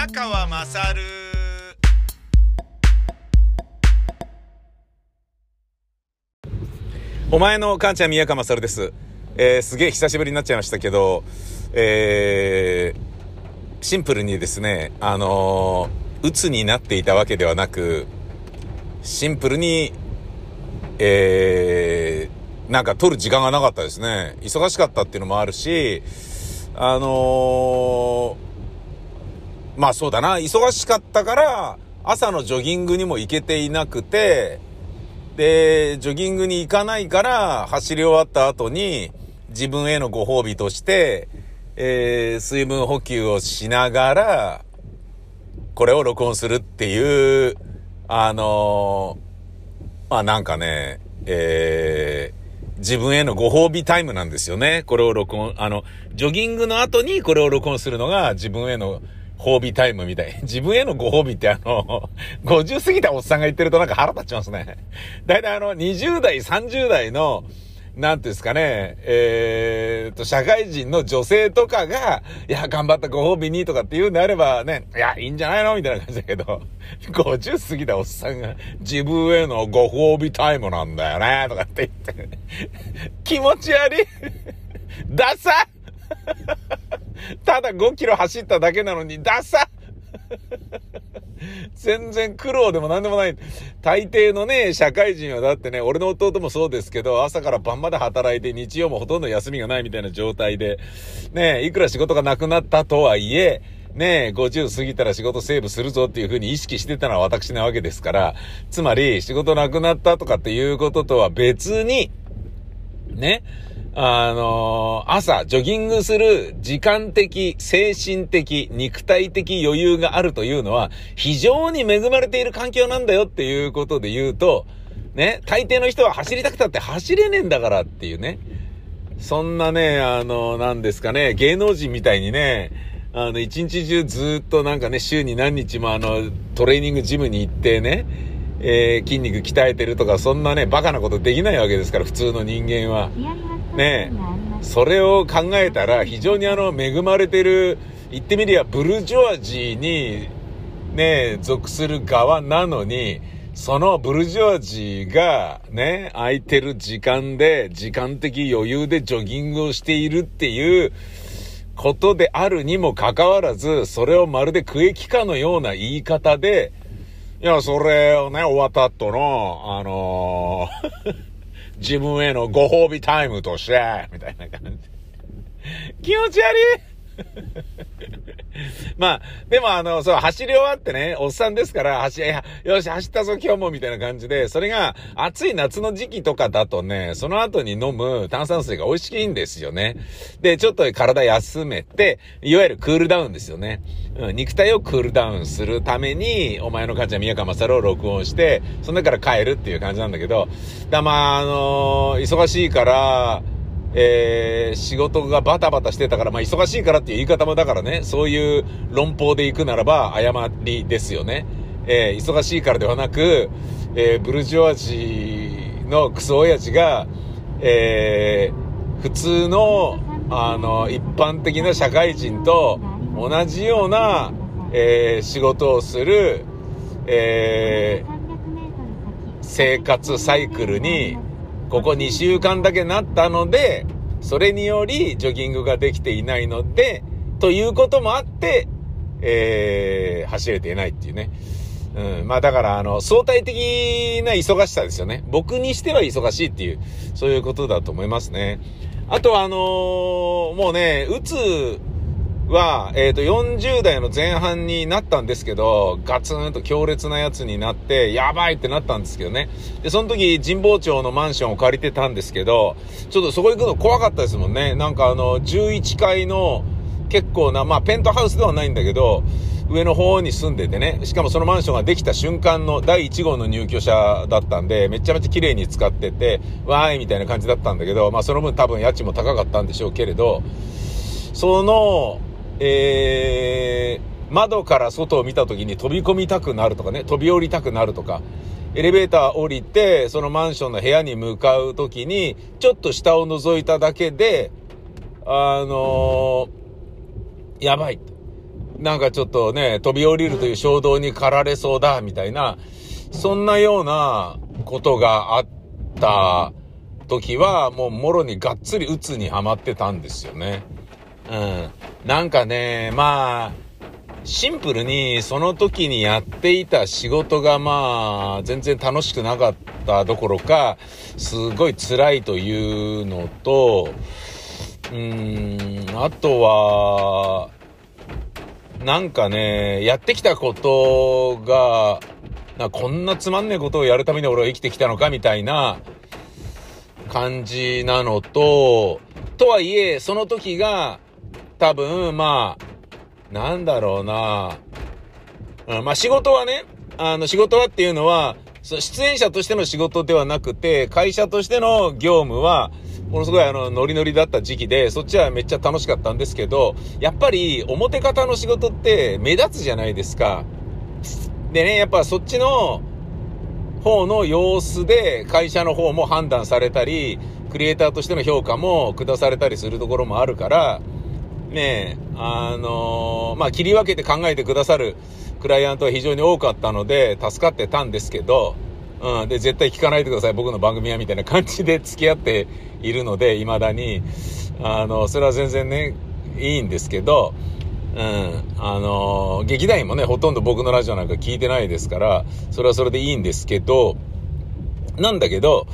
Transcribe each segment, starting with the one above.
宮川まさるお前の母ちゃん宮川まさるです、えー、すげえ久しぶりになっちゃいましたけどえー、シンプルにですねあのー、鬱になっていたわけではなくシンプルにえー、なんか撮る時間がなかったですね。忙しかったっていうのもあるしあのー、まあそうだな、忙しかったから、朝のジョギングにも行けていなくて、で、ジョギングに行かないから、走り終わった後に、自分へのご褒美として、えー、水分補給をしながら、これを録音するっていう、あのー、まあなんかね、えー、自分へのご褒美タイムなんですよね。これを録音、あの、ジョギングの後にこれを録音するのが自分への褒美タイムみたい。自分へのご褒美ってあの、50過ぎたおっさんが言ってるとなんか腹立ちますね。だいたいあの、20代、30代の、なんていうんですかね、えー、と、社会人の女性とかが、いや、頑張ったご褒美にとかって言うんであればね、いや、いいんじゃないの？みたいな感じだけど、50過ぎたおっさんが、自分へのご褒美タイムなんだよね、とかって言って、気持ち悪い。ダサただ5キロ走っただけなのに、ダサ 全然苦労でも何でもない。大抵のね、社会人はだってね、俺の弟もそうですけど、朝から晩まで働いて日曜もほとんど休みがないみたいな状態で、ね、いくら仕事がなくなったとはいえ、ね50過ぎたら仕事セーブするぞっていうふうに意識してたのは私なわけですから、つまり仕事なくなったとかっていうこととは別に、ね、あのー、朝、ジョギングする時間的、精神的、肉体的余裕があるというのは、非常に恵まれている環境なんだよっていうことで言うと、ね、大抵の人は走りたくたって走れねえんだからっていうね。そんなね、あの、なんですかね、芸能人みたいにね、あの、一日中ずっとなんかね、週に何日もあの、トレーニングジムに行ってね、えー、筋肉鍛えてるとか、そんなね、バカなことできないわけですから、普通の人間は。ねえ、それを考えたら、非常にあの、恵まれてる、言ってみりゃ、ブルジョワジーに、ね、属する側なのに、そのブルジョワジーが、ね、空いてる時間で、時間的余裕でジョギングをしているっていう、ことであるにもかかわらず、それをまるで区域化のような言い方で、いや、それをね、終わった後の、あのー 自分へのご褒美タイムとして、みたいな感じ。気持ち悪い まあ、でもあの、そう、走り終わってね、おっさんですから、走、よし、走ったぞ今日も、みたいな感じで、それが暑い夏の時期とかだとね、その後に飲む炭酸水が美味しいんですよね。で、ちょっと体休めて、いわゆるクールダウンですよね。うん、肉体をクールダウンするために、お前の母ちゃん宮川勝を録音して、その中から帰るっていう感じなんだけど、だまあ、あのー、忙しいから、えー、仕事がバタバタしてたから、まあ、忙しいからっていう言い方もだからね、そういう論法で行くならば、誤りですよね。えー、忙しいからではなく、えー、ブルジョワジのクソ親父が、えー、普通の、あの、一般的な社会人と同じような、えー、仕事をする、えー、生活サイクルに、ここ2週間だけなったので、それによりジョギングができていないので、ということもあって、えー、走れていないっていうね。うん、まあだから、あの、相対的な忙しさですよね。僕にしては忙しいっていう、そういうことだと思いますね。あとは、あのー、もうね、うつは、えっ、ー、と、40代の前半になったんですけど、ガツンと強烈なやつになって、やばいってなったんですけどね。で、その時、神保町のマンションを借りてたんですけど、ちょっとそこ行くの怖かったですもんね。なんかあの、11階の結構な、まあ、ペントハウスではないんだけど、上の方に住んでてね、しかもそのマンションができた瞬間の第1号の入居者だったんで、めちゃめちゃ綺麗に使ってて、わーいみたいな感じだったんだけど、まあその分多分家賃も高かったんでしょうけれど、その、えー、窓から外を見た時に飛び込みたくなるとかね、飛び降りたくなるとか、エレベーター降りて、そのマンションの部屋に向かう時に、ちょっと下を覗いただけで、あのー、やばい。なんかちょっとね、飛び降りるという衝動に駆られそうだ、みたいな、そんなようなことがあった時は、もうもろにがっつり鬱にはまってたんですよね。うん。なんかね、まあ、シンプルにその時にやっていた仕事がまあ全然楽しくなかったどころかすごい辛いというのとうーんあとはなんかねやってきたことがなこんなつまんねえことをやるために俺は生きてきたのかみたいな感じなのととはいえその時が多分まあなんだろうなうん、まあ仕事はね、あの仕事はっていうのは、出演者としての仕事ではなくて、会社としての業務は、ものすごいあの、ノリノリだった時期で、そっちはめっちゃ楽しかったんですけど、やっぱり表方の仕事って目立つじゃないですか。でね、やっぱそっちの方の様子で会社の方も判断されたり、クリエイターとしての評価も下されたりするところもあるから、ねえ、あのー、まあ、切り分けて考えてくださるクライアントは非常に多かったので、助かってたんですけど、うん、で、絶対聞かないでください、僕の番組は、みたいな感じで 付き合っているので、未だに。あの、それは全然ね、いいんですけど、うん、あの、劇団員もね、ほとんど僕のラジオなんか聞いてないですから、それはそれでいいんですけど、なんだけど、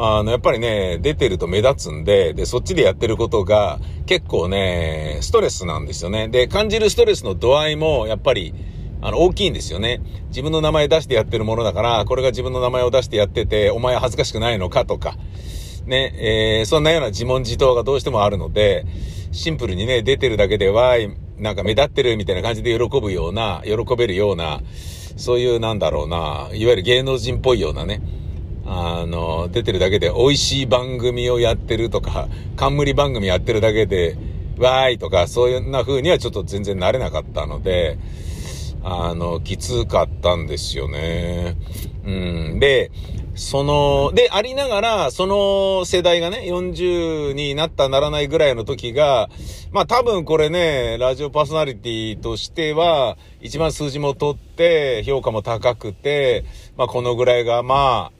あの、やっぱりね、出てると目立つんで、で、そっちでやってることが結構ね、ストレスなんですよね。で、感じるストレスの度合いもやっぱり、あの、大きいんですよね。自分の名前出してやってるものだから、これが自分の名前を出してやってて、お前は恥ずかしくないのかとか、ね、えー、そんなような自問自答がどうしてもあるので、シンプルにね、出てるだけでは、なんか目立ってるみたいな感じで喜ぶような、喜べるような、そういうなんだろうな、いわゆる芸能人っぽいようなね、あの、出てるだけで美味しい番組をやってるとか、冠番組やってるだけで、わーいとか、そういうな風にはちょっと全然慣れなかったので、あの、きつかったんですよね。うん。で、その、で、ありながら、その世代がね、40になったならないぐらいの時が、まあ多分これね、ラジオパーソナリティとしては、一番数字も取って、評価も高くて、まあこのぐらいが、まあ、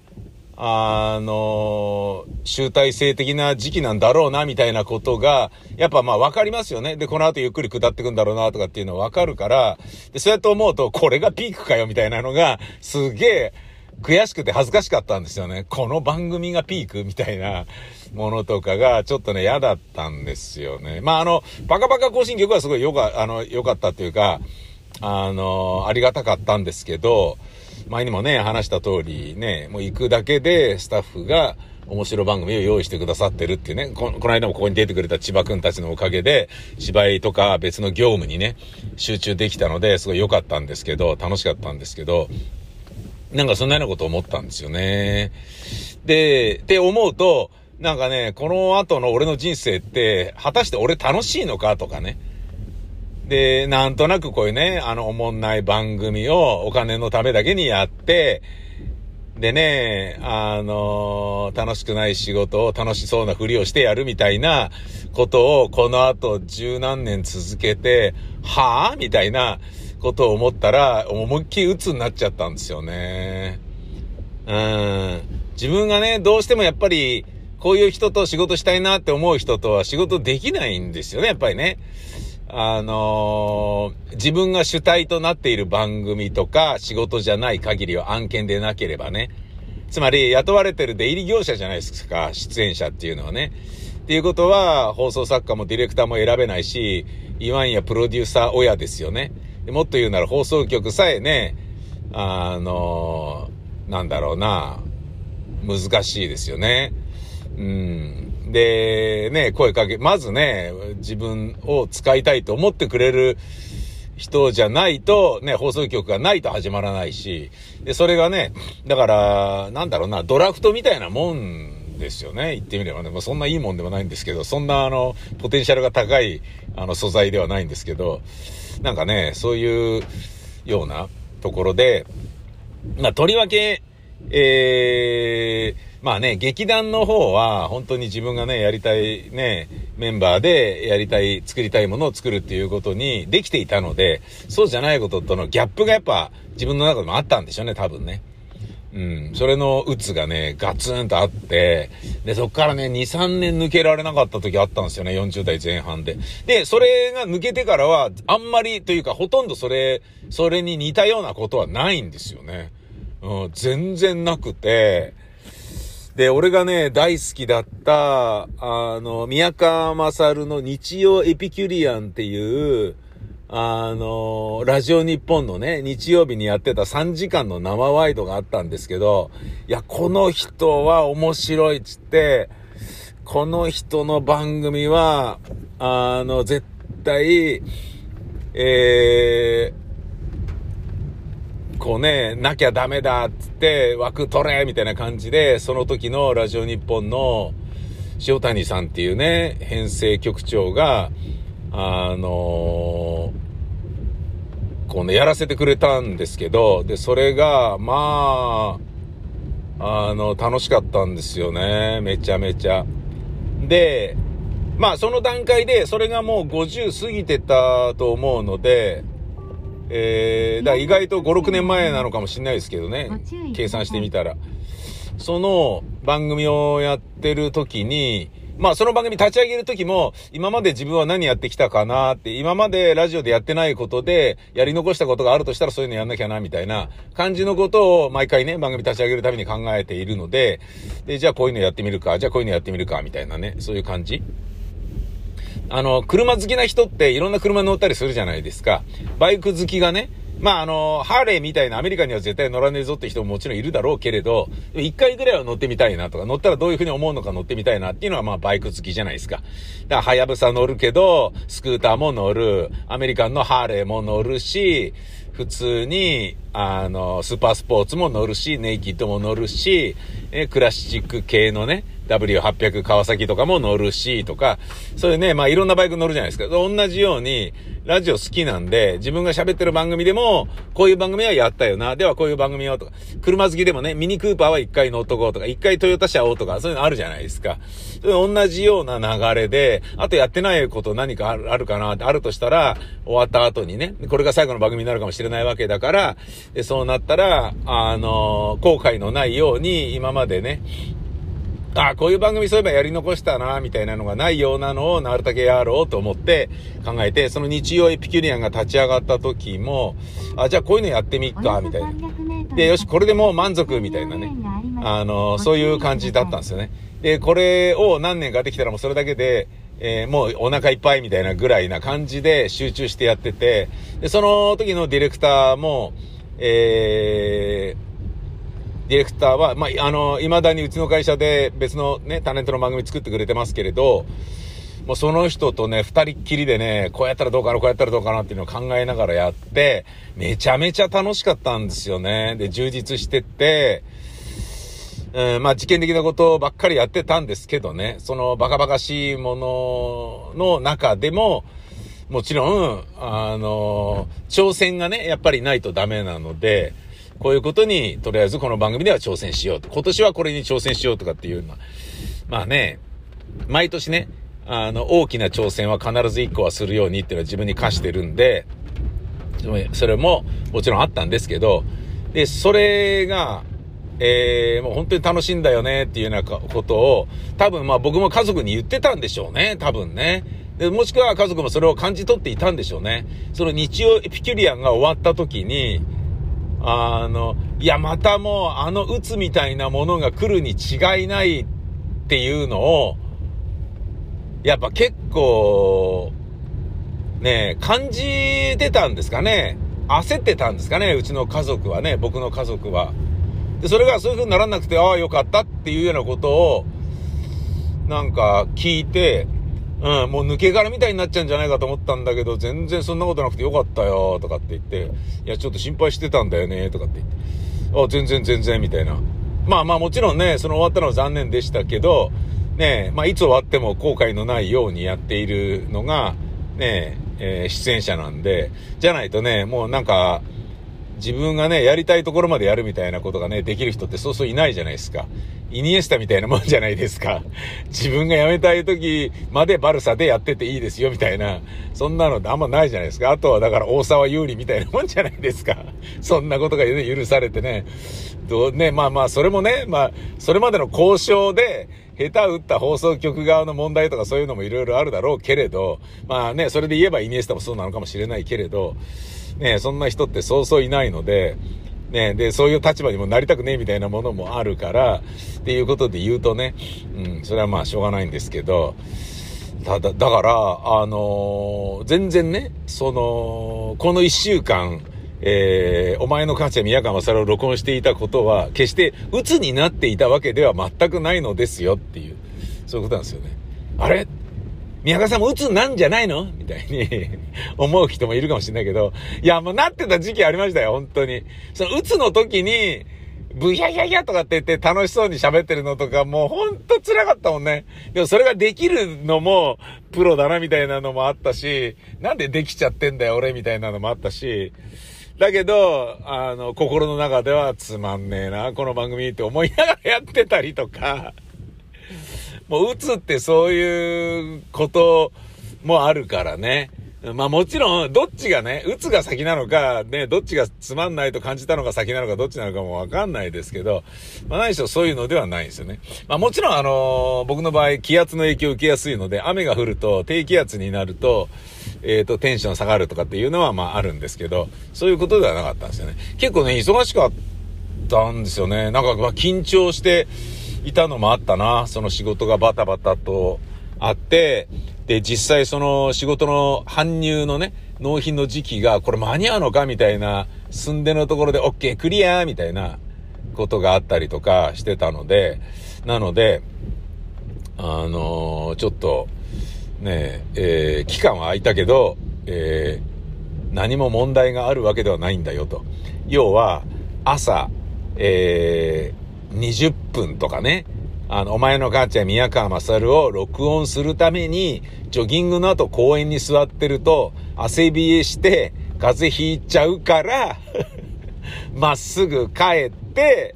あの、集大成的な時期なんだろうな、みたいなことが、やっぱまあ分かりますよね。で、この後ゆっくり下ってくんだろうな、とかっていうのは分かるから、で、そうやって思うと、これがピークかよ、みたいなのが、すげえ、悔しくて恥ずかしかったんですよね。この番組がピークみたいなものとかがちょっとね、嫌だったんですよね。まあ、あの、バカバカ更新曲はすごいよか、あの、良かったっていうか、あの、ありがたかったんですけど、前にもね、話した通りね、もう行くだけでスタッフが面白番組を用意してくださってるっていうね、この間もここに出てくれた千葉くんたちのおかげで、芝居とか別の業務にね、集中できたので、すごい良かったんですけど、楽しかったんですけど、なんかそんなようなこと思ったんですよね。で、って思うと、なんかね、この後の俺の人生って、果たして俺楽しいのかとかね。で、なんとなくこういうね、あの、おもんない番組をお金のためだけにやって、でね、あの楽しくない仕事を楽しそうなふりをしてやるみたいなことをこの後十何年続けて、はぁみたいなことを思ったら、思いっきり鬱になっちゃったんですよね。うん。自分がね、どうしてもやっぱり、こういう人と仕事したいなって思う人とは仕事できないんですよね、やっぱりね。あのー、自分が主体となっている番組とか仕事じゃない限りは案件でなければね。つまり雇われてる出入り業者じゃないですか、出演者っていうのはね。っていうことは、放送作家もディレクターも選べないし、いわんやプロデューサー親ですよね。もっと言うなら放送局さえね、あのー、なんだろうな、難しいですよね。うん。で、ね、声かけ、まずね、自分を使いたいと思ってくれる人じゃないと、ね、放送局がないと始まらないし、で、それがね、だから、なんだろうな、ドラフトみたいなもんですよね。言ってみればね。まあ、そんないいもんでもないんですけど、そんなあの、ポテンシャルが高い、あの、素材ではないんですけど、なんかね、そういうようなところで、まあ、とりわけ、えー、まあね、劇団の方は、本当に自分がね、やりたいね、メンバーでやりたい、作りたいものを作るっていうことにできていたので、そうじゃないこととのギャップがやっぱ自分の中でもあったんでしょうね、多分ね。うん。それの鬱がね、ガツンとあって、で、そっからね、2、3年抜けられなかった時あったんですよね、40代前半で。で、それが抜けてからは、あんまりというか、ほとんどそれ、それに似たようなことはないんですよね。うん、全然なくて、で、俺がね、大好きだった、あの、宮川勝の日曜エピキュリアンっていう、あの、ラジオ日本のね、日曜日にやってた3時間の生ワイドがあったんですけど、いや、この人は面白いっつって、この人の番組は、あの、絶対、えー、こうね、なきゃダメだっつって枠取れみたいな感じで、その時のラジオ日本の塩谷さんっていうね、編成局長が、あのー、こうね、やらせてくれたんですけど、で、それが、まあ、あの、楽しかったんですよね。めちゃめちゃ。で、まあその段階で、それがもう50過ぎてたと思うので、えー、だ意外と5、6年前なのかもしれないですけどね。計算してみたら。その番組をやってる時に、まあその番組立ち上げる時も、今まで自分は何やってきたかなって、今までラジオでやってないことで、やり残したことがあるとしたらそういうのやんなきゃな、みたいな感じのことを毎回ね、番組立ち上げるために考えているので、で、じゃあこういうのやってみるか、じゃあこういうのやってみるか、みたいなね、そういう感じ。あの、車好きな人っていろんな車乗ったりするじゃないですか。バイク好きがね、まああの、ハーレーみたいなアメリカには絶対乗らねえぞって人ももちろんいるだろうけれど、一回ぐらいは乗ってみたいなとか、乗ったらどういう風に思うのか乗ってみたいなっていうのはまあバイク好きじゃないですか。だからハヤブサ乗るけど、スクーターも乗る、アメリカンのハーレーも乗るし、普通に、あの、スーパースポーツも乗るし、ネイキッドも乗るし、え、クラシック系のね、W800 川崎とかも乗るし、とか、そういうね、まあいろんなバイク乗るじゃないですか。同じように、ラジオ好きなんで、自分が喋ってる番組でも、こういう番組はやったよな。ではこういう番組をとか、車好きでもね、ミニクーパーは一回乗っとこうとか、一回トヨタ車をとか、そういうのあるじゃないですか。同じような流れで、あとやってないこと何かあるかなあるとしたら、終わった後にね、これが最後の番組になるかもしれないわけだから、でそうなったら、あの、後悔のないように、今までね、ああ、こういう番組そういえばやり残したな、みたいなのがないようなのをなるだけやろうと思って考えて、その日曜エピキュリアンが立ち上がった時も、あ、じゃあこういうのやってみっか、みたいな。で、よし、これでもう満足、みたいなね。あの、そういう感じだったんですよね。で、これを何年かできたらもうそれだけで、えー、もうお腹いっぱいみたいなぐらいな感じで集中してやってて、で、その時のディレクターも、えー、ディレクターは、まあ、あの、未だにうちの会社で別のね、タレントの番組作ってくれてますけれど、もうその人とね、二人っきりでね、こうやったらどうかな、こうやったらどうかなっていうのを考えながらやって、めちゃめちゃ楽しかったんですよね。で、充実してって、うん、まあ、事件的なことばっかりやってたんですけどね、そのバカバカしいものの中でも、もちろん、あの、挑戦がね、やっぱりないとダメなので、こういうことに、とりあえずこの番組では挑戦しようと。今年はこれに挑戦しようとかっていうのは。まあね、毎年ね、あの、大きな挑戦は必ず1個はするようにっていうのは自分に課してるんで、それももちろんあったんですけど、で、それが、えー、もう本当に楽しいんだよねっていうようなことを、多分まあ僕も家族に言ってたんでしょうね、多分ね。で、もしくは家族もそれを感じ取っていたんでしょうね。その日曜エピキュリアンが終わった時に、あの、いや、またもう、あの鬱みたいなものが来るに違いないっていうのを、やっぱ結構、ね、感じてたんですかね。焦ってたんですかね、うちの家族はね、僕の家族は。で、それがそういう風にならなくて、ああ、よかったっていうようなことを、なんか聞いて、うん、もう抜け殻みたいになっちゃうんじゃないかと思ったんだけど、全然そんなことなくてよかったよ、とかって言って、いや、ちょっと心配してたんだよね、とかって言って、あ、全然全然、みたいな。まあまあもちろんね、その終わったのは残念でしたけど、ねまあいつ終わっても後悔のないようにやっているのが、ねえー、出演者なんで、じゃないとね、もうなんか、自分がね、やりたいところまでやるみたいなことがね、できる人ってそうそういないじゃないですか。イニエスタみたいなもんじゃないですか。自分が辞めたい時までバルサでやってていいですよみたいな、そんなのってあんまないじゃないですか。あとはだから大沢有利みたいなもんじゃないですか。そんなことが、許されてね。どうね、まあまあ、それもね、まあ、それまでの交渉で、下手打った放送局側の問題とかそういうのもいろいろあるだろうけれど、まあね、それで言えばイニエスタもそうなのかもしれないけれど、ね、そんな人ってそうそういないので、ね、で、そういう立場にもなりたくねえみたいなものもあるから、っていうことで言うとね、うん、それはまあしょうがないんですけど、ただ、だから、あのー、全然ね、その、この一週間、えー、お前の母ちゃん宮川勝を録音していたことは、決して鬱になっていたわけでは全くないのですよっていう、そういうことなんですよね。あれ？宮川さんも鬱なんじゃないの？みたいに 思う人もいるかもしれないけど、いや、もうなってた時期ありましたよ、本当に。その鬱の時に、ブヒャヒャヒャとかって言って楽しそうに喋ってるのとかもうほんと辛かったもんね。でもそれができるのもプロだなみたいなのもあったし、なんでできちゃってんだよ俺みたいなのもあったし、だけど、あの、心の中ではつまんねえな、この番組って思いながらやってたりとか、もう打つってそういうこともあるからね。まあもちろん、どっちがね、打つが先なのか、ね、どっちがつまんないと感じたのが先なのか、どっちなのかもわかんないですけど、まあ何しろそういうのではないんですよね。まあもちろんあのー、僕の場合、気圧の影響を受けやすいので、雨が降ると、低気圧になると、えっ、ー、と、テンション下がるとかっていうのはまああるんですけど、そういうことではなかったんですよね。結構ね、忙しかったんですよね。なんか、まあ緊張していたのもあったな。その仕事がバタバタとあって、で、実際その仕事の搬入のね、納品の時期が、これ間に合うのかみたいな、寸出のところで OK、クリアみたいなことがあったりとかしてたので、なので、あのー、ちょっと、ねえ、えー、期間は空いたけど、えー、何も問題があるわけではないんだよと。要は、朝、えー、20分とかね、あの、お前の母ちゃん宮川勝を録音するために、ジョギングの後公園に座ってると、汗冷えして、風邪ひいちゃうから まっすぐ帰って、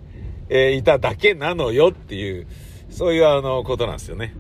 えー、いただけなのよっていう、そういうあの、ことなんですよね。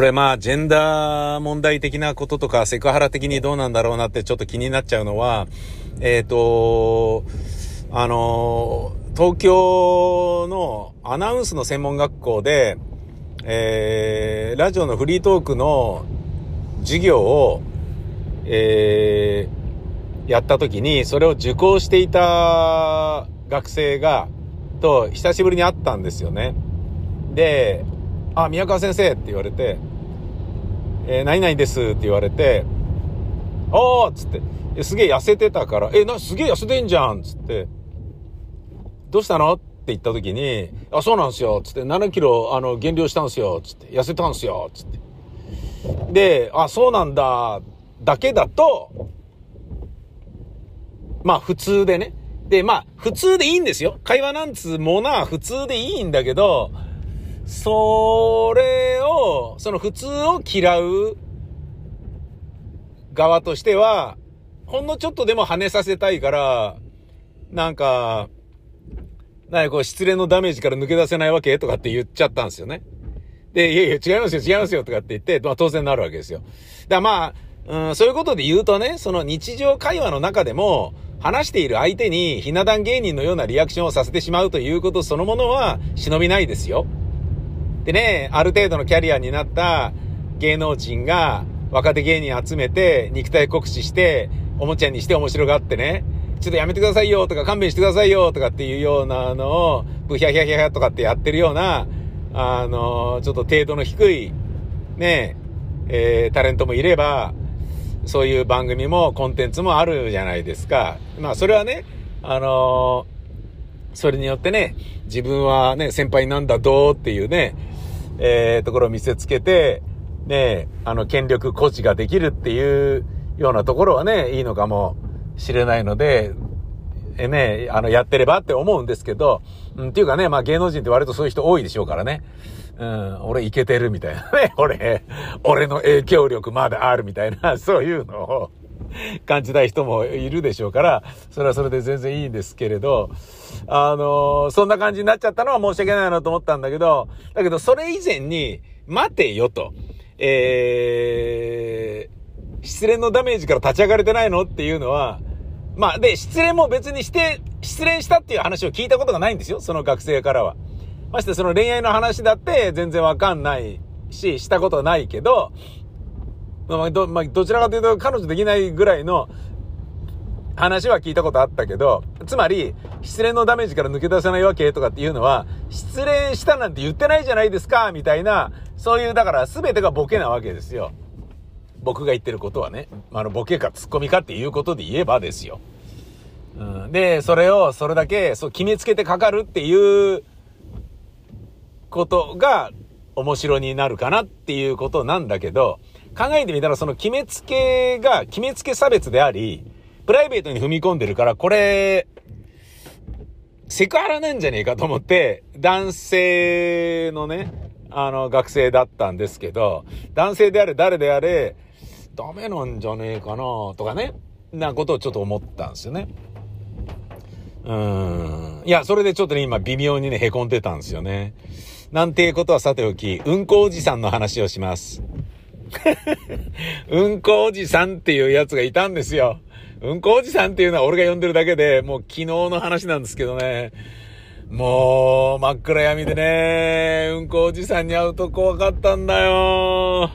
これまあ、ジェンダー問題的なこととか、セクハラ的にどうなんだろうなってちょっと気になっちゃうのは、えっ、と、あの、東京のアナウンスの専門学校で、えー、ラジオのフリートークの授業を、えー、やった時に、それを受講していた学生が、と久しぶりに会ったんですよね。で、あ、宮川先生って言われて、えー、何々ですって言われて、あーっつって、すげえ痩せてたから、え、な、すげえ痩せてんじゃんっつって、どうしたの？って言った時に、あ、そうなんすよっつって、7キロ、あの、減量したんすよっつって、痩せたんすよっつって。で、あ、そうなんだ、だけだと、まあ普通でね。で、まあ普通でいいんですよ。会話なんつものは普通でいいんだけど、それを、その普通を嫌う側としては、ほんのちょっとでも跳ねさせたいから、なんか、なにこう失恋のダメージから抜け出せないわけとかって言っちゃったんですよね。で、いやいや、違いますよ、違いますよ、とかって言って、まあ当然なるわけですよ。だからまあ、うん、そういうことで言うとね、その日常会話の中でも、話している相手にひな壇芸人のようなリアクションをさせてしまうということそのものは忍びないですよ。でね、ある程度のキャリアになった芸能人が若手芸人集めて肉体酷使しておもちゃにして面白がってね、ちょっとやめてくださいよとか勘弁してくださいよとかっていうようなのをブヒャヒャヒャとかってやってるような、あの、ちょっと程度の低いね、えー、タレントもいれば、そういう番組もコンテンツもあるじゃないですか。まあそれはね、あのーそれによってね、自分はね、先輩なんだどうっていうね、えー、ところを見せつけて、ね、あの、権力誇示ができるっていうようなところはね、いいのかもしれないので、えね、あの、やってればって思うんですけど、うん、っていうかね、まあ芸能人って割とそういう人多いでしょうからね。うん、俺いけてるみたいなね。俺、俺の影響力まだあるみたいな、そういうのを 感じたい人もいるでしょうから、それはそれで全然いいんですけれど、あのそんな感じになっちゃったのは申し訳ないなと思ったんだけど、だけどそれ以前に、待てよと。えー、失恋のダメージから立ち上がれてないのっていうのは、まあ、で、失恋も別にして、失恋したっていう話を聞いたことがないんですよ、その学生からは。ましてその恋愛の話だって全然わかんないし、したことないけど、まあ、ど、まあ、どちらかというと彼女できないぐらいの話は聞いたことあったけど、つまり、失恋のダメージから抜け出せないわけとかっていうのは、失恋したなんて言ってないじゃないですか、みたいな、そういう、だから全てがボケなわけですよ。僕が言ってることはね、あの、ボケかツッコミかっていうことで言えばですよ。うん、で、それを、それだけ、そう、決めつけてかかるっていうことが面白になるかなっていうことなんだけど、考えてみたらその決めつけが、決めつけ差別であり、プライベートに踏み込んでるから、これ、セクハラなんじゃねえかと思って、男性のね、あの、学生だったんですけど、男性であれ誰であれ、ダメなんじゃねえかなとかね、なことをちょっと思ったんですよね。うん。いや、それでちょっとね、今微妙にね、凹んでたんですよね。なんていうことはさておき、うんこおじさんの話をします。うんこおじさんっていうやつがいたんですよ。うんこおじさんっていうのは俺が呼んでるだけで、もう昨日の話なんですけどね。もう、真っ暗闇でね、うんこおじさんに会うと怖かったんだよ。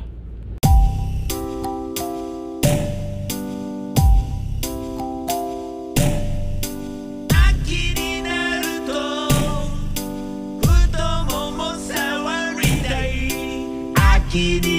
秋になると太もも触りたい気に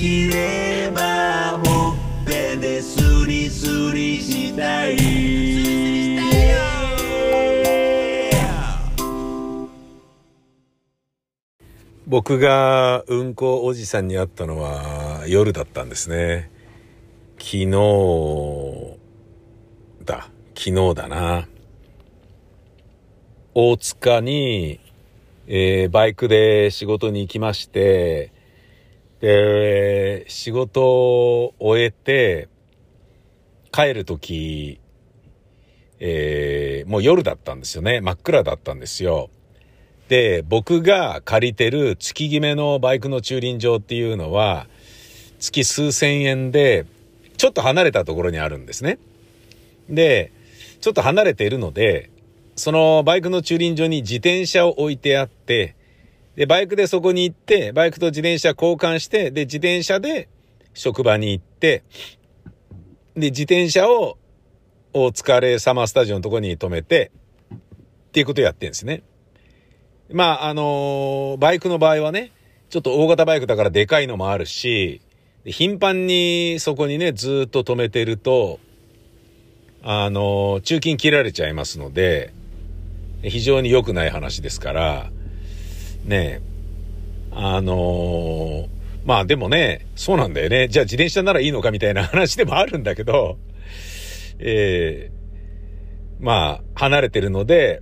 きればほっぺでスリスリしたい僕がうんこおじさんに会ったのは夜だったんですね。昨日だ。昨日だな。大塚に、えーバイクで仕事に行きまして、で、仕事を終えて、帰るとき、えーもう夜だったんですよね。真っ暗だったんですよ。で、僕が借りてる月決めのバイクの駐輪場っていうのは、月数千円で、ちょっと離れたところにあるんですね。で、ちょっと離れているので、そのバイクの駐輪場に自転車を置いてあって、で、バイクでそこに行って、バイクと自転車交換して、で、自転車で職場に行って、で、自転車をお疲れ様スタジオのとこに止めて、っていうことをやってるんですね。まあ、あのーバイクの場合はね、ちょっと大型バイクだからでかいのもあるし、頻繁にそこにね、ずっと止めてると、あのー中金切られちゃいますので、非常に良くない話ですから、ねえ、あのーまあでもね、そうなんだよね。じゃあ自転車ならいいのかみたいな話でもあるんだけど、ええまあ、離れてるので、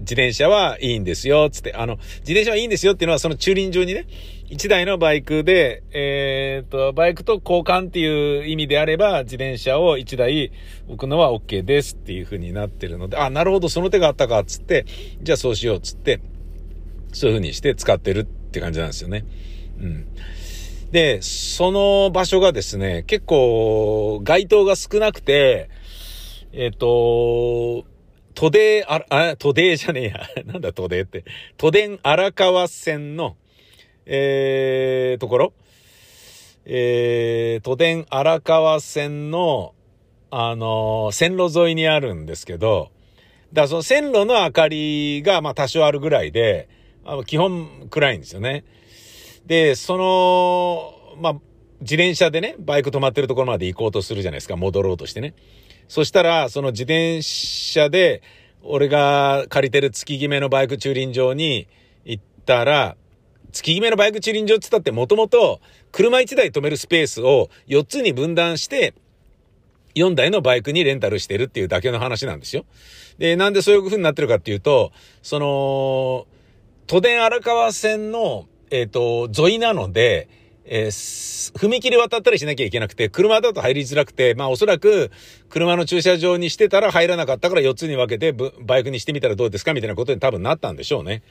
自転車はいいんですよ、つって。あの、自転車はいいんですよっていうのは、その駐輪場にね、一台のバイクで、えーっと、バイクと交換っていう意味であれば、自転車を一台置くのは OK ですっていう風になってるので、あ、なるほど、その手があったか、つって、じゃあそうしよう、つって、そういう風にして使ってるって感じなんですよね。うん。で、その場所がですね、結構、街灯が少なくて、えっ、と、都電、あ、あ、都電じゃねえや。なんだ都電って。都電荒川線の、えー、ところえー、都電荒川線の、あのー線路沿いにあるんですけど、だからその線路の明かりが、まあ多少あるぐらいで、基本暗いんですよね。で、その、まあ、自転車でね、バイク止まってるところまで行こうとするじゃないですか、戻ろうとしてね。そしたら、その自転車で、俺が借りてる月決めのバイク駐輪場に行ったら、月決めのバイク駐輪場って言ったってもともと車1台止めるスペースを4つに分断して、4台のバイクにレンタルしてるっていうだけの話なんですよ。で、なんでそういう風になってるかっていうと、その、都電荒川線の、えっ、と、沿いなので、えー踏切渡ったりしなきゃいけなくて、車だと入りづらくて、まあおそらく車の駐車場にしてたら入らなかったから4つに分けてバイクにしてみたらどうですかみたいなことに多分なったんでしょうね。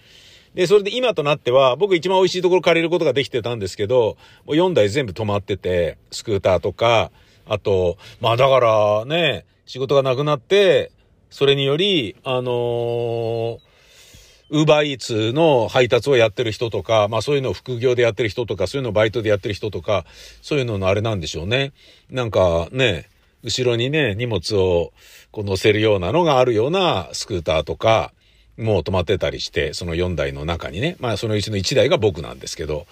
で、それで今となっては、僕一番美味しいところ借りることができてたんですけど、もう4台全部止まってて、スクーターとか、あと、まあだからね、仕事がなくなって、それにより、あのーウーバーイーツの配達をやってる人とか、まあそういうのを副業でやってる人とか、そういうのをバイトでやってる人とか、そういうののあれなんでしょうね。なんかね、後ろにね、荷物をこう乗せるようなのがあるようなスクーターとか、もう止まってたりして、その4台の中にね、まあそのうちの1台が僕なんですけど、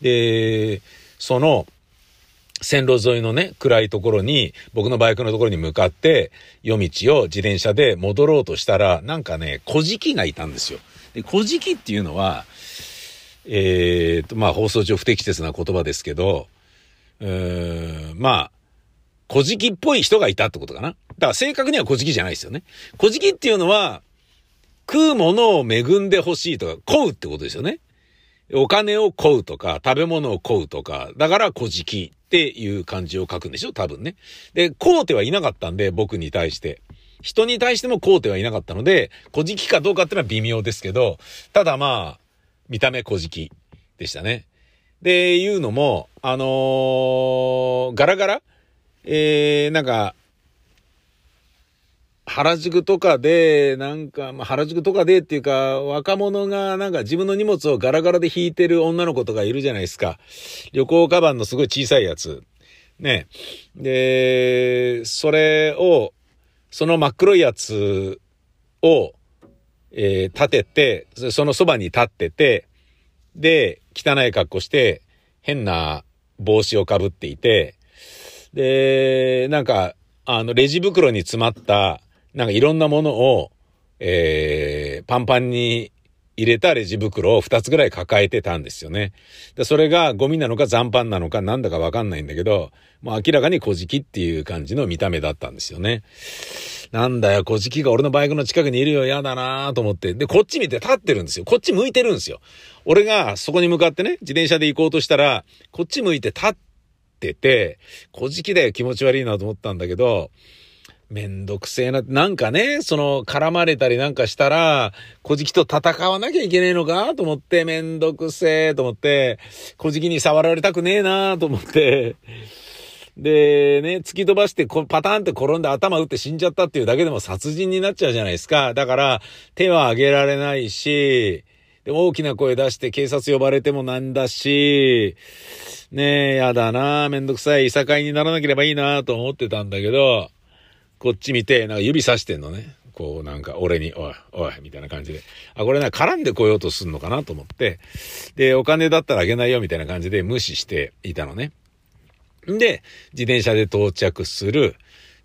で、その、線路沿いのね、暗いところに、僕のバイクのところに向かって、夜道を自転車で戻ろうとしたら、なんかね、小じきがいたんですよ。で、小じきっていうのは、えーと、まあ放送上不適切な言葉ですけど、うーん、まあ、小じきっぽい人がいたってことかな。だから正確には小じきじゃないですよね。小じきっていうのは、食うものを恵んでほしいとか、乞うってことですよね。お金を乞うとか、食べ物を乞うとか、だから小じきっていう漢字を書くんでしょ多分ね。で、乞うてはいなかったんで、僕に対して。人に対しても乞うてはいなかったので、小じきかどうかってのは微妙ですけど、ただまあ、見た目小じきでしたね。で、いうのも、あのーガラガラ？えー、なんか、原宿とかで、なんか、まあ、原宿とかでっていうか、若者がなんか自分の荷物をガラガラで引いてる女の子とかいるじゃないですか。旅行カバンのすごい小さいやつ。ね。で、それを、その真っ黒いやつを、えー立てて、そのそばに立ってて、で、汚い格好して、変な帽子をかぶっていて、で、なんか、あの、レジ袋に詰まった、なんかいろんなものを、えーパンパンに入れたレジ袋を2つぐらい抱えてたんですよね。で、それがゴミなのか残飯なのかなんだかわかんないんだけど、もう明らかに小じきっていう感じの見た目だったんですよね。なんだよ、小じきが俺のバイクの近くにいるよ、やだなーと思って。で、こっち見て立ってるんですよ。こっち向いてるんですよ。俺がそこに向かってね、自転車で行こうとしたら、こっち向いて立ってて、小じきだよ、気持ち悪いなと思ったんだけど、めんどくせえな。なんかね、その、絡まれたりなんかしたら、小じと戦わなきゃいけねえのかと思って、めんどくせえと思って、小じに触られたくねえなと思って、で、ね、突き飛ばしてパターンって転んで頭打って死んじゃったっていうだけでも殺人になっちゃうじゃないですか。だから、手は挙げられないし、で大きな声出して警察呼ばれてもなんだし、ねえ、やだなめんどくさい、いさかいにならなければいいなと思ってたんだけど、こっち見て、なんか指さしてんのね。こうなんか俺に、おい、おい、みたいな感じで。あ、これな、絡んでこようとすんのかなと思って。で、お金だったらあげないよ、みたいな感じで無視していたのね。んで、自転車で到着する。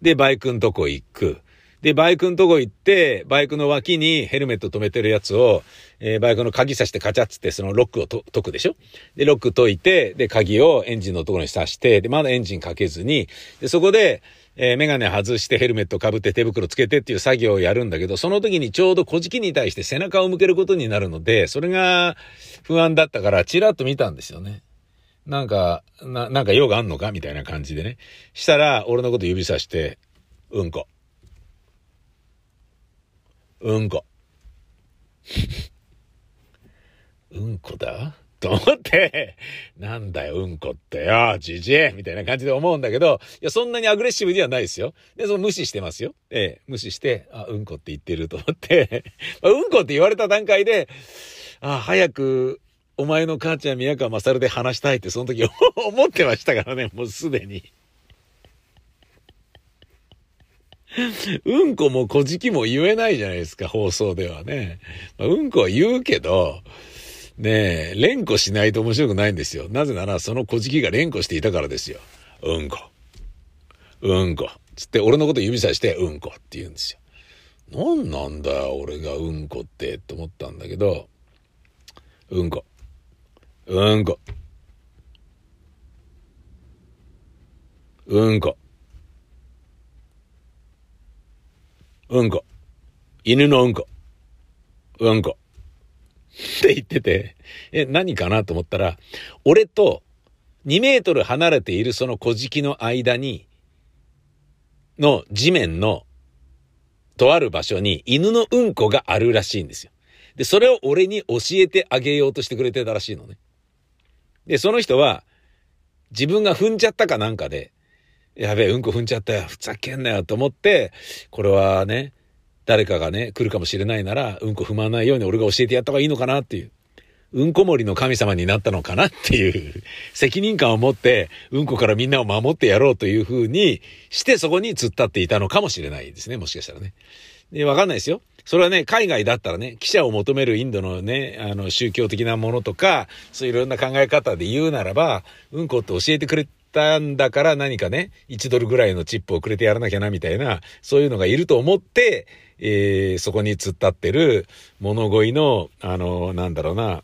で、バイクんとこ行く。で、バイクんとこ行って、バイクの脇にヘルメット止めてるやつを、えーバイクの鍵さしてカチャッつって、そのロックをと解くでしょ？で、ロック解いて、で、鍵をエンジンのところに刺して、で、まだエンジンかけずに、で、そこで、えーメガネ外してヘルメットかぶって手袋つけてっていう作業をやるんだけど、その時にちょうど小じに対して背中を向けることになるので、それが不安だったから、チラッと見たんですよね。なんか、な、なんか用があんのか？みたいな感じでね。したら、俺のこと指さして、うんこ。うんこ。うんこだ？と思って、なんだよ、うんこってよ、じじいみたいな感じで思うんだけど、いや、そんなにアグレッシブではないですよ。で、その無視してますよ。ええ、無視して、あ、うんこって言ってると思って、まあうんこって言われた段階で、あ、早く、お前の母ちゃん宮川勝で話したいってその時 思ってましたからね、もうすでに。うんこも小じきも言えないじゃないですか、放送ではね。まあうんこは言うけど、ねえ、連呼しないと面白くないんですよ。なぜなら、その小じきが連呼していたからですよ。うんこ。うんこ。つって、俺のこと指さして、うんこって言うんですよ。なんなんだよ、俺がうんこって、と思ったんだけど、うんこ。うんこ。うんこ。うんこ。犬のうんこ。うんこ。って言ってて、え、何かなと思ったら、俺と2メートル離れているその小敷の間に、の地面のとある場所に犬のうんこがあるらしいんですよ。で、それを俺に教えてあげようとしてくれてたらしいのね。で、その人は、自分が踏んじゃったかなんかで、やべえ、うんこ踏んじゃったよ。ふざけんなよと思って、これはね、誰かがね、来るかもしれないなら、うんこ踏まないように俺が教えてやった方がいいのかなっていう。うんこ盛りの神様になったのかなっていう、責任感を持って、うんこからみんなを守ってやろうという風にして、そこに突っ立っていたのかもしれないですね、もしかしたらね。で、わかんないですよ。それはね、海外だったらね、記者を求めるインドのね、あの、宗教的なものとか、そういういろんな考え方で言うならば、うんこって教えてくれたんだから何かね、1ドルぐらいのチップをくれてやらなきゃな、みたいな、そういうのがいると思って、えーそこに突っ立ってる物乞いの、あの、なんだろうな、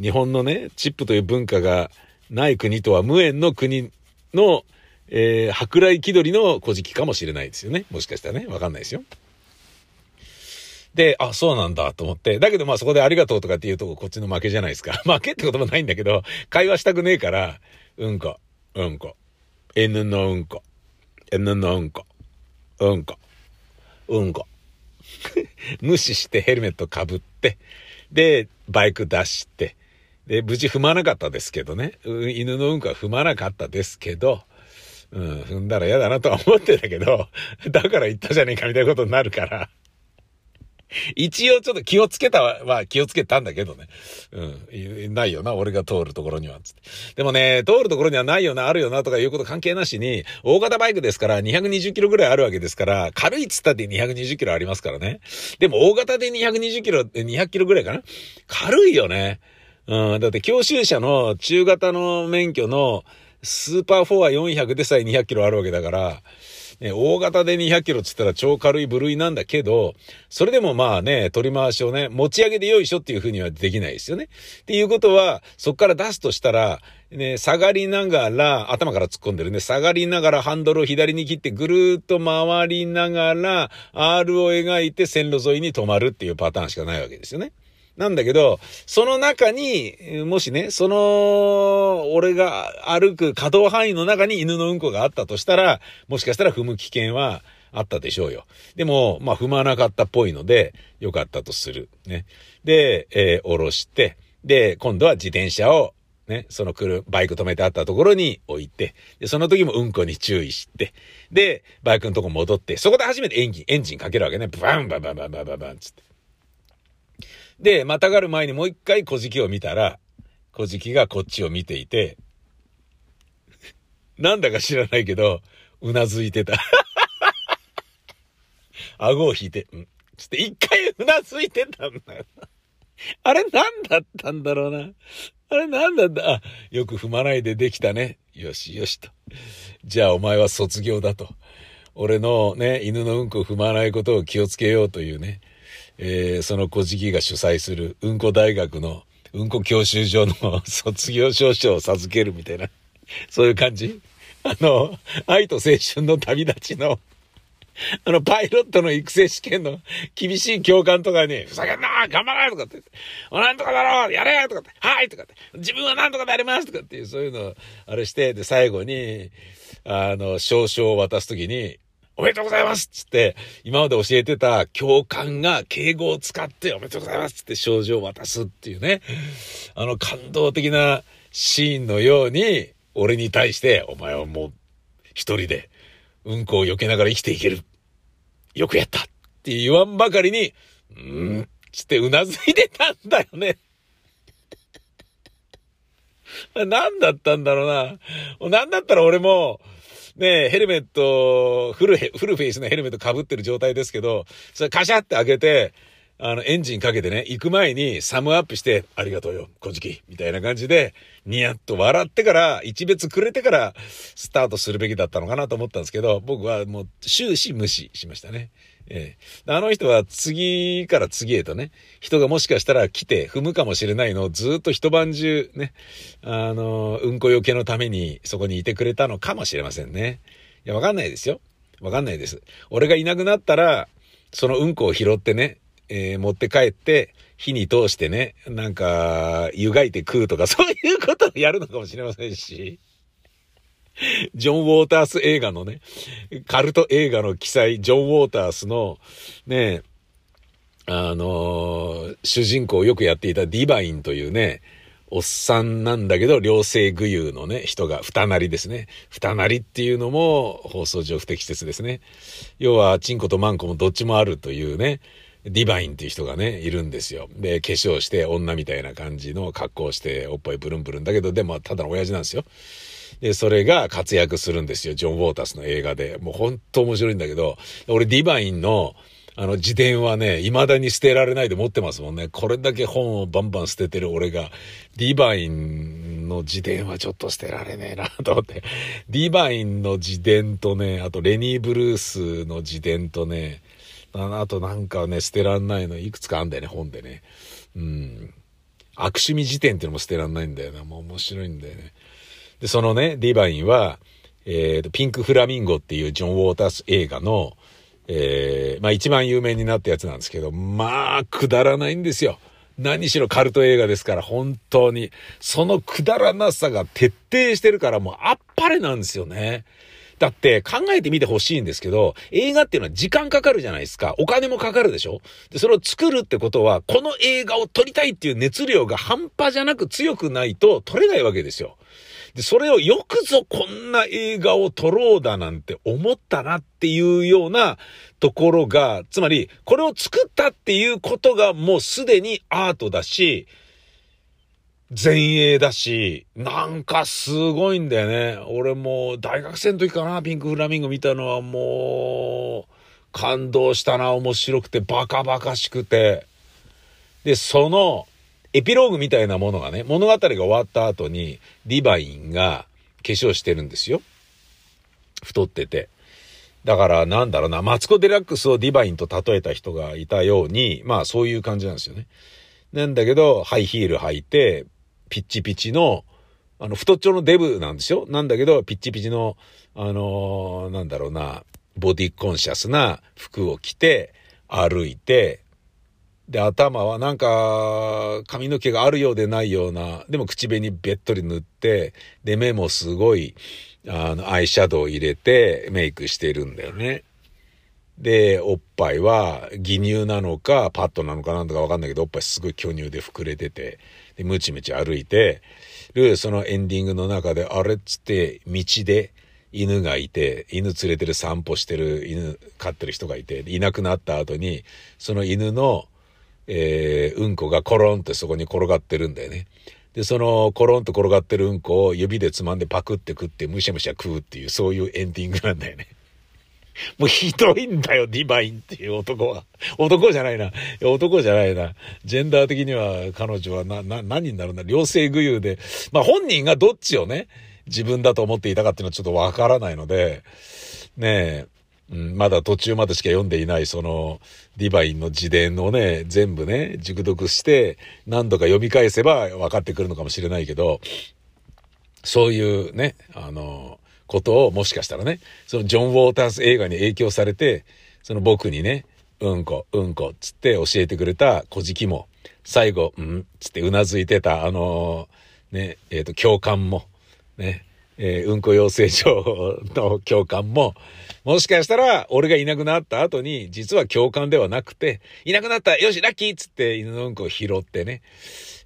日本のね、チップという文化がない国とは無縁の国の、えー、舶来気取りの古事記かもしれないですよね。もしかしたらね。わかんないですよ。で、あ、そうなんだと思って。だけどまあそこでありがとうとかって言うとここっちの負けじゃないですか。負けってこともないんだけど、会話したくねえから、うんこ、うんこ、N のうんこ、N のうんこ、うんこ、うんこ。無視してヘルメットかぶって、で、バイク出して、で、無事踏まなかったですけどね。犬のうんこは踏まなかったですけど、うん、踏んだら嫌だなとは思ってたけど、だから言ったじゃねえかみたいなことになるから。一応ちょっと気をつけたは、まあ気をつけたんだけどね。うん。ないよな、俺が通るところには。つってでもね、通るところにはないよな、あるよな、とかいうこと関係なしに、大型バイクですから220キロぐらいあるわけですから、軽いっつったって220キロありますからね。でも大型で220キロ、200キロぐらいかな？軽いよね。うん。だって教習車の中型の免許のスーパー4は400でさえ200キロあるわけだから、ね、大型で200キロっつったら超軽い部類なんだけど、それでもまあね、取り回しをね、持ち上げでよいしょっていう風にはできないですよね。っていうことは、そっから出すとしたら、ね、下がりながら、頭から突っ込んでるね、下がりながらハンドルを左に切ってぐるーっと回りながら、R を描いて線路沿いに止まるっていうパターンしかないわけですよね。なんだけど、その中に、もしね、その、俺が歩く可動範囲の中に犬のうんこがあったとしたら、もしかしたら踏む危険はあったでしょうよ。でも、まあ踏まなかったっぽいので、よかったとする。ね。で、えー下ろして、で、今度は自転車を、ね、その来る、バイク止めてあったところに置いて、で、その時もうんこに注意して、で、バイクのとこ戻って、そこで初めてエンジン、エンジンかけるわけね。バンバンバンバンバンバンバンつって。で、またがる前にもう一回小じを見たら、小じがこっちを見ていて、なんだか知らないけど、うなずいてた。顎を引いて、うん。つって一回うなずいてたんだよ。あれ何だったんだろうな。あれ何だったあ、よく踏まないでできたね。よしよしと。じゃあお前は卒業だと。俺のね、犬のうんこを踏まないことを気をつけようというね。えーその小じが主催するうんこ大学のうんこ教習所の 卒業証書を授けるみたいな、そういう感じ？あの、愛と青春の旅立ちの、あの、パイロットの育成試験の厳しい教官とかに、ふざけんな頑張れとかって、おなんとかだろうやれとかって、はいとかって、自分はなんとかでありますとかっていう、そういうのを、あれして、で、最後に、あの、証書を渡すときに、おめでとうございますつって、今まで教えてた教官が敬語を使っておめでとうございますっつって症状を渡すっていうね。あの感動的なシーンのように、俺に対して、お前はもう一人でうんこを避けながら生きていける。よくやったって言わんばかりに、うーん、つってうなずいてたんだよね。何だったんだろうな。なんだったら俺も、ね、ヘルメット、フルヘ、フルフェイスのヘルメット被ってる状態ですけど、それカシャって開けて、あの、エンジンかけてね、行く前にサムアップして、ありがとうよ、小じきみたいな感じで、ニヤッと笑ってから、一別くれてから、スタートするべきだったのかなと思ったんですけど、僕はもう終始無視しましたね。ええあの人は次から次へとね、人がもしかしたら来て踏むかもしれないのをずっと一晩中ね、あの、うんこよけのためにそこにいてくれたのかもしれませんね。いや、わかんないですよ。わかんないです。俺がいなくなったら、そのうんこを拾ってね、えー持って帰って、火に通してね、なんか、湯がいて食うとか、そういうことをやるのかもしれませんし。ジョン・ウォータース映画のね、カルト映画の記載、ジョン・ウォータースの、ね、あのー主人公をよくやっていたディバインというね、おっさんなんだけど、両性具有のね、人が、二なりですね。二なりっていうのも放送上不適切ですね。要は、チンコとマンコもどっちもあるというね、ディバインっていう人がね、いるんですよ。で、化粧して女みたいな感じの格好をして、おっぱいブルンブルンだけど、でもただの親父なんですよ。で、それが活躍するんですよ。ジョン・ウォータスの映画で。もう本当面白いんだけど、俺ディバインの、あの自伝はね、未だに捨てられないで持ってますもんね。これだけ本をバンバン捨ててる俺が、ディバインの自伝はちょっと捨てられねえなと思って。ディバインの自伝とね、あとレニー・ブルースの自伝とね、ああとなんかね、捨てらんないのいくつかあんだよね、本でね。うん。悪趣味辞典っていうのも捨てらんないんだよな。もう面白いんだよね。で、そのね、ディバインは、えーと、ピンクフラミンゴっていうジョン・ウォータース映画の、えーまあ一番有名になったやつなんですけど、まあ、くだらないんですよ。何しろカルト映画ですから、本当に。そのくだらなさが徹底してるから、もうあっぱれなんですよね。だって考えてみてほしいんですけど、映画っていうのは時間かかるじゃないですか。お金もかかるでしょで、それを作るってことは、この映画を撮りたいっていう熱量が半端じゃなく強くないと撮れないわけですよ。で、それをよくぞこんな映画を撮ろうだなんて思ったなっていうようなところが、つまり、これを作ったっていうことがもうすでにアートだし、前衛だし、なんかすごいんだよね。俺も大学生の時かな、ピンクフラミンゴ見たのはもう、感動したな、面白くて、バカバカしくて。で、その、エピローグみたいなものがね、物語が終わった後に、リヴァインが化粧してるんですよ。太ってて。だから、なんだろうな、マツコ・デラックスをディバインと例えた人がいたように、まあそういう感じなんですよね。なんだけど、ハイヒール履いて、ピッチピチの、あの、太っちょのデブなんですよ。なんだけど、ピッチピチの、あのーなんだろうな、ボディコンシャスな服を着て、歩いて、で、頭はなんか、髪の毛があるようでないような、でも口紅べっとり塗って、で、目もすごい、あの、アイシャドウ入れてメイクしてるんだよね。で、おっぱいは義乳なのか、パッドなのかなんとかわかんないけど、おっぱいすごい巨乳で膨れてて、で、ムチムチ歩いて、で、そのエンディングの中で、あれっつって、道で犬がいて、犬連れてる散歩してる犬飼ってる人がいて、いなくなった後に、その犬の、えー、うんこがコロンってそこに転がってるんだよね。で、そのコロンと転がってるうんこを指でつまんでパクって食ってむしゃむしゃ食うっていう、そういうエンディングなんだよね。もうひどいんだよ、ディバインっていう男は。男じゃないな。男じゃないな。ジェンダー的には彼女はな、な、何になるんだ？両性具有で。まあ本人がどっちをね、自分だと思っていたかっていうのはちょっとわからないので、ねえ、うん、まだ途中までしか読んでいないそのディバインの自伝をね、全部ね、熟読して何度か読み返せば分かってくるのかもしれないけど、そういうね、あの、ことをもしかしたらね、そのジョン・ウォータース映画に影響されて、その僕にね、うんこ、うんこ、つって教えてくれた小じきも、最後、うん、つってうなずいてた、あのね、えっ、と、教官も、ね、えーうんこ養成所の教官も、もしかしたら、俺がいなくなった後に、実は教官ではなくて、いなくなったよし、ラッキーっつって犬のうんこを拾ってね、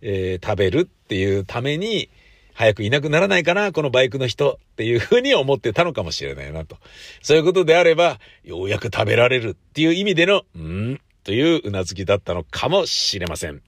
えー食べるっていうために、早くいなくならないかな、このバイクの人っていうふうに思ってたのかもしれないなと。そういうことであれば、ようやく食べられるっていう意味での、うん、といううなずきだったのかもしれません。